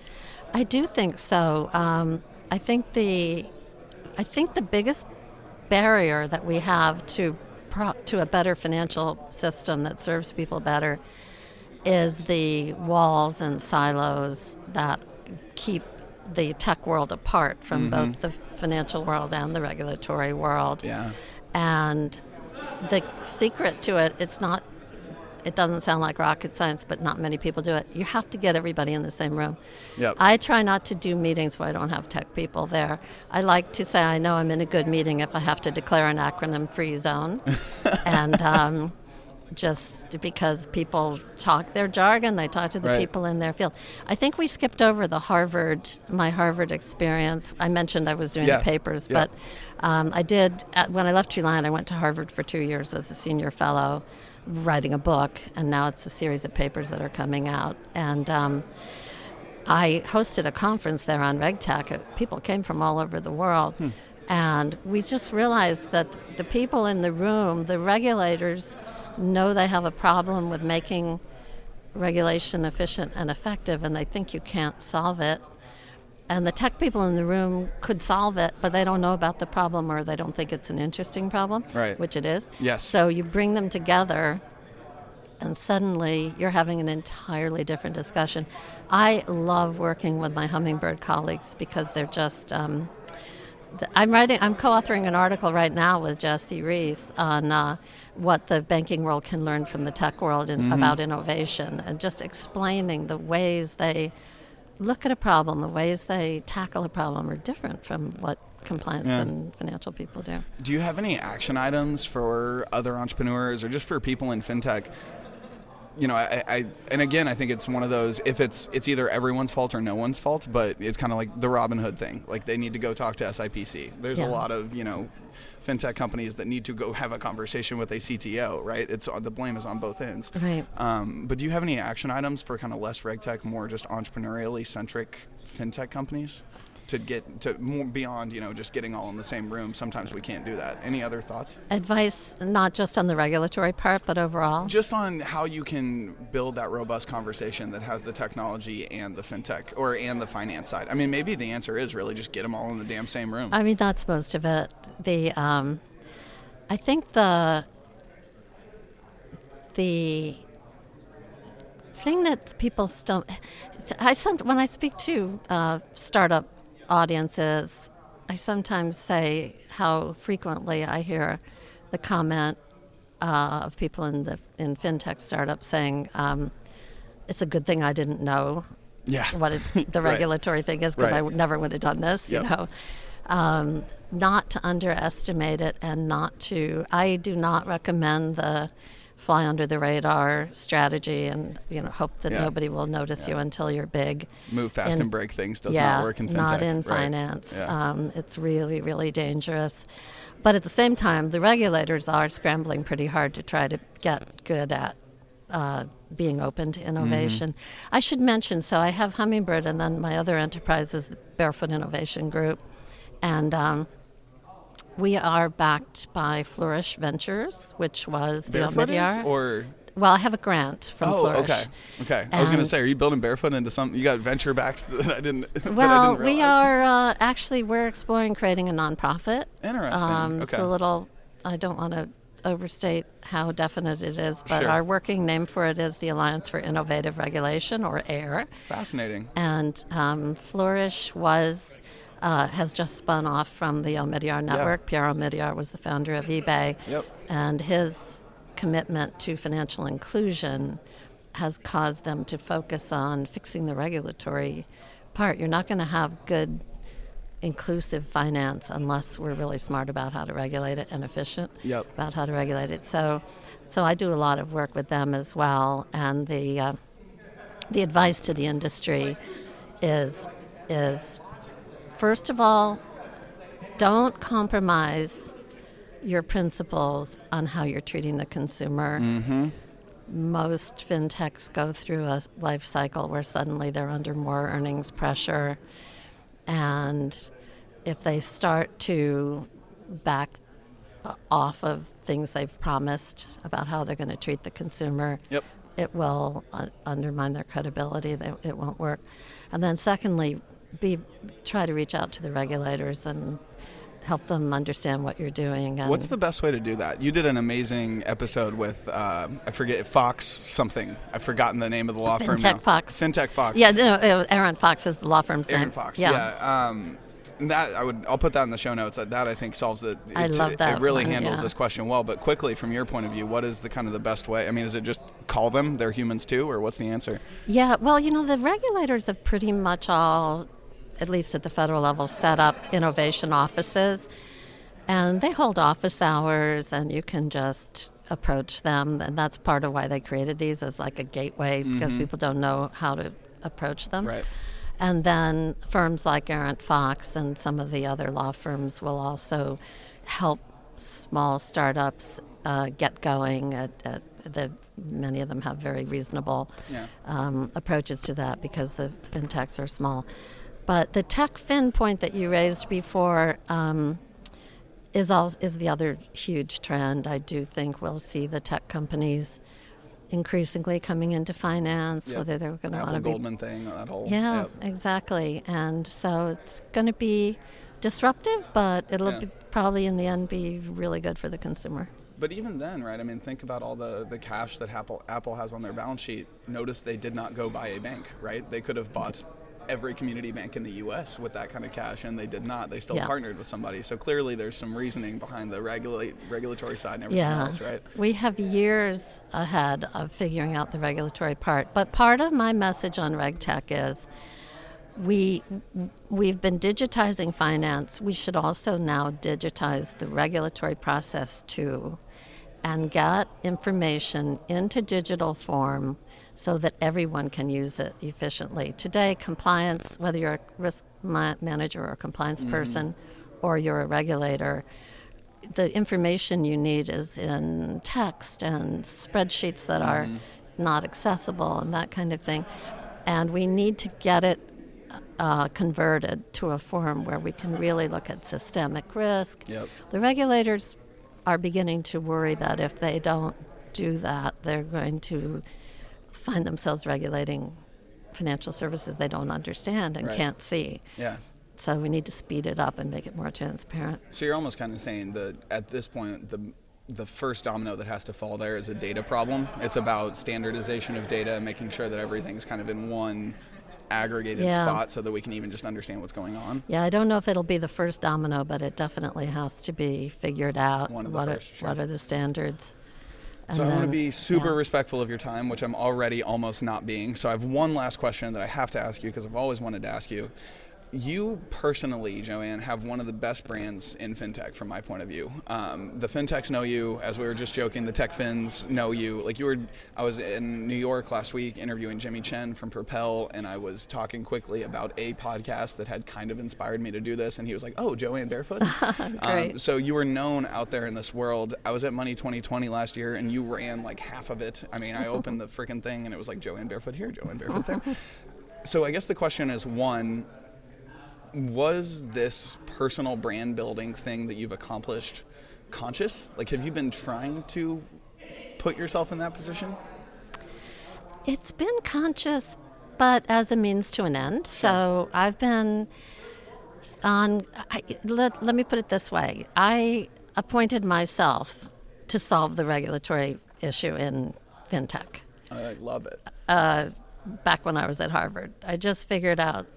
I do think so. Um, I think the, I think the biggest barrier that we have to pro- to a better financial system that serves people better is the walls and silos that keep the tech world apart from both the financial world and the regulatory world. Yeah. And the secret to it, it's not, it doesn't sound like rocket science, but not many people do it. You have to get everybody in the same room. Yep. I try not to do meetings where I don't have tech people there. I like to say I know I'm in a good meeting if I have to declare an acronym free zone. and um, just because people talk their jargon, they talk to the Right. people in their field. I think we skipped over the Harvard, my Harvard experience. I mentioned I was doing Yeah. the papers, Yeah. but um, I did, at, when I left Treliant, I went to Harvard for two years as a senior fellow, writing a book, and now it's a series of papers that are coming out. And um, I hosted a conference there on RegTech. Uh, People came from all over the world. And we just realized that the people in the room, the regulators, know they have a problem with making regulation efficient and effective, and they think you can't solve it. And the tech people in the room could solve it, but they don't know about the problem or they don't think it's an interesting problem, Right. which it is. Yes. So you bring them together, and suddenly you're having an entirely different discussion. I love working with my hummingbird colleagues because they're just. Um, th- I'm writing. I'm co-authoring an article right now with Jesse Reese on uh, what the banking world can learn from the tech world in, mm-hmm. about innovation, and just explaining the ways they look at a problem, the ways they tackle a problem are different from what compliance Yeah. and financial people do. Do you have any action items for other entrepreneurs or just for people in fintech? You know, I, I and again, I think it's one of those. If it's it's either everyone's fault or no one's fault, but it's kind of like the Robinhood thing. Like they need to go talk to SIPC. There's Yeah. a lot of you know fintech companies that need to go have a conversation with a CTO. Right? It's the blame is on both ends. Right. Um, but do you have any action items for kind of less regtech, more just entrepreneurially centric fintech companies to get to more beyond you know just getting all in the same room? Sometimes we can't do that. Any other thoughts? Advice not just on the regulatory part, but overall. Just on how you can build that robust conversation that has the technology and the fintech or and the finance side. I mean, maybe the answer is really just get them all in the damn same room. I mean, that's most of it. The um, I think the the thing that people still, I some when I speak to uh, startup audiences, I sometimes say how frequently I hear the comment uh, of people in the in fintech startups saying. Um, it's a good thing I didn't know yeah. what it, the Right. regulatory thing is because I Right. never would have done this, Yep. you know. Um, not to underestimate it and not to, I do not recommend the fly under the radar strategy and, you know, hope that Yeah. nobody will notice you until you're big. Move fast in- and break things does yeah, not work in fintech. Not in right? finance. Yeah. Um, it's really, really dangerous. But at the same time, the regulators are scrambling pretty hard to try to get good at uh, being open to innovation. Mm-hmm. I should mention so I have Hummingbird, and then my other enterprise is the Barefoot Innovation Group. And um, we are backed by Flourish Ventures, which was the Omidyar. or well, I have a grant from oh, Flourish. okay, okay. I was going to say, are you building barefoot into something? You got venture backs that I didn't. that I Well, didn't we are uh, actually we're exploring creating a nonprofit. Interesting. Um, It's a little. I don't want to overstate how definite it is, but Sure. our working name for it is the Alliance for Innovative Regulation, or AIR. Fascinating. And um, Flourish was uh, has just spun off from the Omidyar network. Pierre Omidyar was the founder of eBay, Yep. and his commitment to financial inclusion has caused them to focus on fixing the regulatory part. You're not going to have good inclusive finance unless we're really smart about how to regulate it and efficient Yep. about how to regulate it. So, so I do a lot of work with them as well, and the uh, the advice to the industry is is first of all, don't compromise your principles on how you're treating the consumer. most fintechs go through a life cycle where suddenly they're under more earnings pressure. And if they start to back off of things they've promised about how they're going to treat the consumer, Yep. it will uh, undermine their credibility. They, it won't work. And then, secondly, be try to reach out to the regulators and help them understand what you're doing. What's the best way to do that? You did an amazing episode with uh, I forget Fox something. I've forgotten the name of the law firm. FinTech. Fox. FinTech Fox. Yeah, no, Arent Fox is the law firm's Arent name. Fox. Yeah. Yeah. Um, that I would. I'll put that in the show notes. That I think solves it. I it, love that It really one, handles yeah. this question well. But quickly, from your point of view, what is the kind of the best way? I mean, is it just call them? They're humans too, or what's the answer? Yeah, well, you know, the regulators have pretty much all, at least at the federal level, set up innovation offices. And they hold office hours, and you can just approach them. And that's part of why they created these as like a gateway because people don't know how to approach them. Right. And then firms like Arent Fox and some of the other law firms will also help small startups uh, get going. At, at the, many of them have very reasonable Yeah. um, approaches to that because the fintechs are small. But the tech fin point that you raised before um, is all, is the other huge trend. I do think we'll see the tech companies increasingly coming into finance, whether they're going to want to be Goldman thing. That whole. yeah, exactly. And so it's going to be disruptive, but it'll Yeah. be, probably in the end be really good for the consumer. But even then, right? I mean, think about all the, the cash that Apple Apple has on their balance sheet. Notice they did not go buy a bank, right? They could have bought every community bank in the U.S. with that kind of cash, and they did not. They still Yeah. partnered with somebody. So clearly, there's some reasoning behind the regulate regulatory side and everything Yeah. else, right? We have years ahead of figuring out the regulatory part. But part of my message on RegTech is we we've been digitizing finance. We should also now digitize the regulatory process too and get information into digital form so that everyone can use it efficiently. Today, compliance, whether you're a risk manager or a compliance person or you're a regulator, the information you need is in text and spreadsheets that are not accessible and that kind of thing. And we need to get it uh, converted to a form where we can really look at systemic risk. Yep. The regulators are beginning to worry that if they don't do that, they're going to find themselves regulating financial services they don't understand and Right. can't see. Yeah. So we need to speed it up and make it more transparent. So you're almost kind of saying that at this point, the the first domino that has to fall there is a data problem. It's about standardization of data, making sure that everything's kind of in one aggregated Yeah. spot, so that we can even just understand what's going on. Yeah, I don't know if it'll be the first domino, but it definitely has to be figured out. One of the what, first, are, sure. what are the standards? So And I want to be super yeah. respectful of your time, which I'm already almost not being. So I have one last question that I have to ask you because I've always wanted to ask you. You personally, Jo Ann, have one of the best brands in fintech from my point of view. Um, the fintechs know you, as we were just joking. The tech fins know you. Like you were, I was in New York last week interviewing Jimmy Chen from Propel, and I was talking quickly about a podcast that had kind of inspired me to do this. And he was like, "Oh, Jo Ann Barefoot." Great. so you were known out there in this world. I was at Money 2020 last year, and you ran like half of it. I mean, I opened the freaking thing, and it was like Jo Ann Barefoot here, Jo Ann Barefoot there. so I guess the question is one was this personal brand building thing that you've accomplished conscious? Like, have you been trying to put yourself in that position? It's been conscious, but as a means to an end. So I've been on. I, let, let me put it this way I appointed myself to solve the regulatory issue in fintech. I love it. uh, back when I was at Harvard. I just figured out,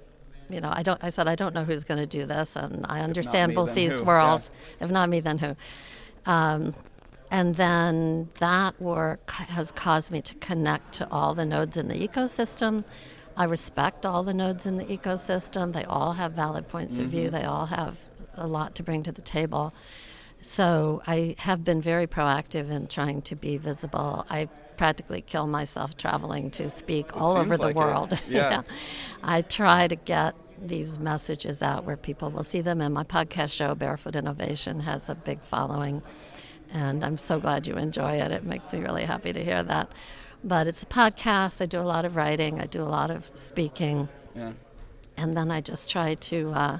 you know, I don't. I said I don't know who's going to do this, and I understand me, both these who? worlds. If not me, then who? Um, and then that work has caused me to connect to all the nodes in the ecosystem. I respect all the nodes in the ecosystem. They all have valid points of view. They all have a lot to bring to the table. So I have been very proactive in trying to be visible. I practically kill myself traveling to speak all over the like world. Yeah. I try to get these messages out where people will see them, and my podcast show, Barefoot Innovation, has a big following. And I'm so glad you enjoy it. It makes me really happy to hear that. But it's a podcast. I do a lot of writing. I do a lot of speaking, Yeah. and then I just try to uh,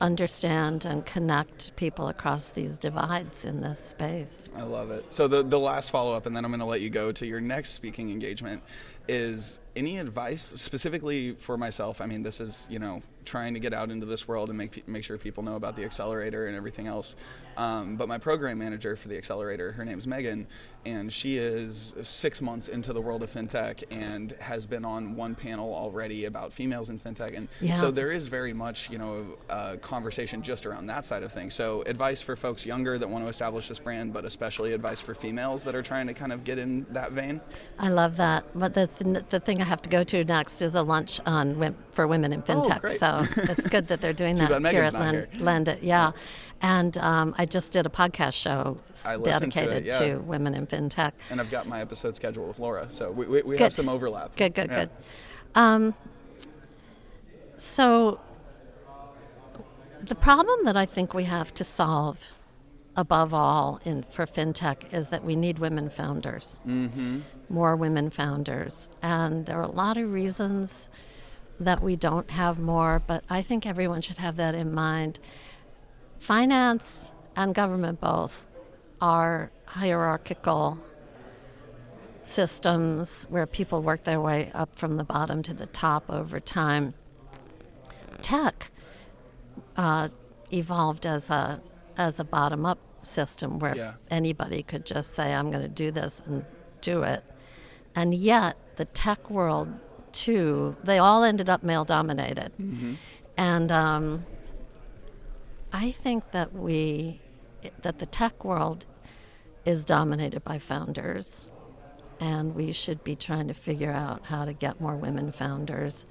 understand and connect people across these divides in this space. I love it. So the the last follow up, and then I'm going to let you go to your next speaking engagement. Is any advice specifically for myself? I mean, this is you know trying to get out into this world and make make sure people know about the accelerator and everything else. Um, but my program manager for the accelerator, her name's Megan, and she is six months into the world of fintech and has been on one panel already about females in fintech. And Yeah. so there is very much you know a conversation just around that side of things. So advice for folks younger that want to establish this brand, but especially advice for females that are trying to kind of get in that vein. I love that. But the, th- the thing I have to go to next is a lunch on for women in fintech. Oh, so it's good that they're doing that here at here. LendIt. Yeah. And um, I just did a podcast show listened to it, dedicated yeah. to women in fintech. And I've got my episode scheduled with Laura, so we, we, we have some overlap. Good, good, Yeah. good. Um, so, the problem that I think we have to solve, above all, in for fintech, is that we need women founders. Mm-hmm. More women founders, and there are a lot of reasons that we don't have more. But I think everyone should have that in mind. Finance and government both are hierarchical systems where people work their way up from the bottom to the top over time. Tech uh, evolved as a as a bottom up system where Yeah. anybody could just say, "I'm going to do this" and do it. And yet, the tech world too, they all ended up male dominated, and um, I think that we that the tech world is dominated by founders and we should be trying to figure out how to get more women founders.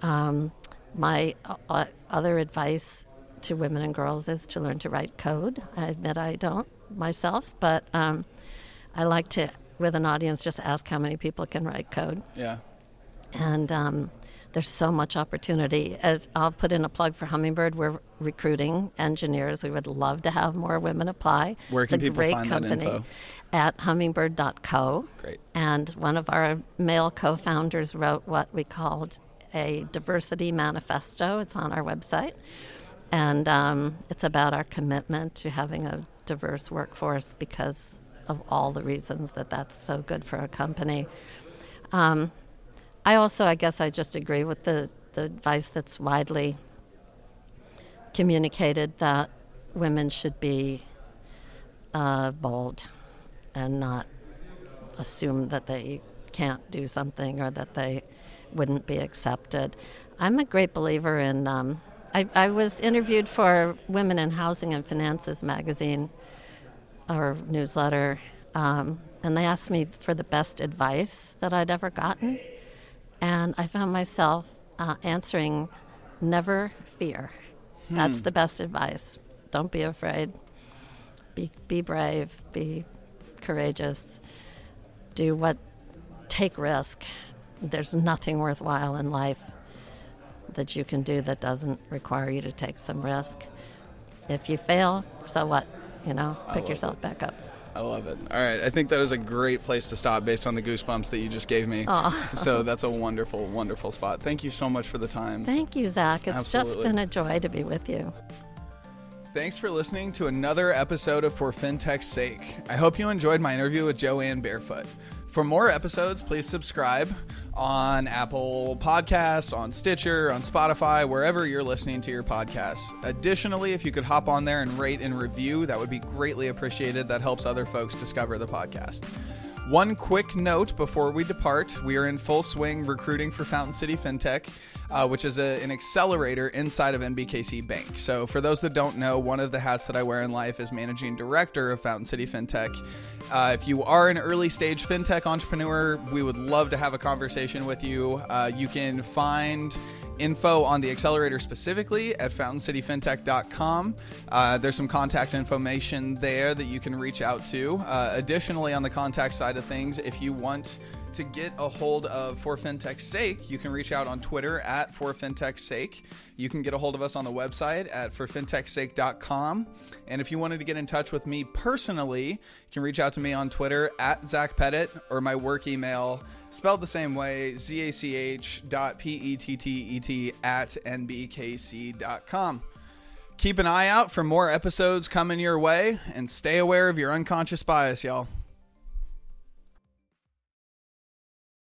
Um, my uh, other advice to women and girls is to learn to write code. I admit I don't myself, but um, I like to, with an audience, just ask how many people can write code. Yeah. And um, there's so much opportunity. As I'll put in a plug for Hummingbird. We're recruiting engineers. We would love to have more women apply. Where It's can a people great find that info? At hummingbird.co. Great. And one of our male co founders wrote what we called a diversity manifesto. It's on our website. And um, it's about our commitment to having a diverse workforce because of all the reasons that that's so good for a company. Um, I also, I guess, I just agree with the, the advice that's widely communicated that women should be uh, bold and not assume that they can't do something or that they wouldn't be accepted. I'm a great believer in. Um, I, I was interviewed for Women in Housing and Finances magazine or newsletter, um, and they asked me for the best advice that I'd ever gotten. And I found myself uh, answering, never fear. That's the best advice. Don't be afraid. Be, be brave. Be courageous. Do what, take risk. There's nothing worthwhile in life that you can do that doesn't require you to take some risk. If you fail, so what? You know, pick yourself it. back up. I love it. All right, I think that is a great place to stop based on the goosebumps that you just gave me. Aw. So that's a wonderful, wonderful spot. Thank you so much for the time. Thank you, Zach. It's just been a joy to be with you. Thanks for listening to another episode of For FinTech's Sake. I hope you enjoyed my interview with Jo Ann Barefoot. For more episodes, please subscribe on Apple Podcasts, on Stitcher, on Spotify, wherever you're listening to your podcasts. Additionally, if you could hop on there and rate and review, that would be greatly appreciated. That helps other folks discover the podcast. One quick note before we depart we are in full swing recruiting for Fountain City FinTech, uh, which is a, an accelerator inside of NBKC Bank. So, for those that don't know, one of the hats that I wear in life is managing director of Fountain City FinTech. Uh, if you are an early stage FinTech entrepreneur, we would love to have a conversation with you. Uh, you can find info on the accelerator specifically at fountaincityfintech.com. Uh, there's some contact information there that you can reach out to. Uh, additionally, on the contact side of things, if you want to get a hold of For FinTech's Sake, you can reach out on Twitter at For FinTech's Sake. You can get a hold of us on the website at forfintechsake.com. And if you wanted to get in touch with me personally, you can reach out to me on Twitter at Zach Pettet or my work email, spelled the same way, Z-A-C-H dot P-E-T-T-E-T at nbkc.com. Keep an eye out for more episodes coming your way and stay aware of your unconscious bias, y'all.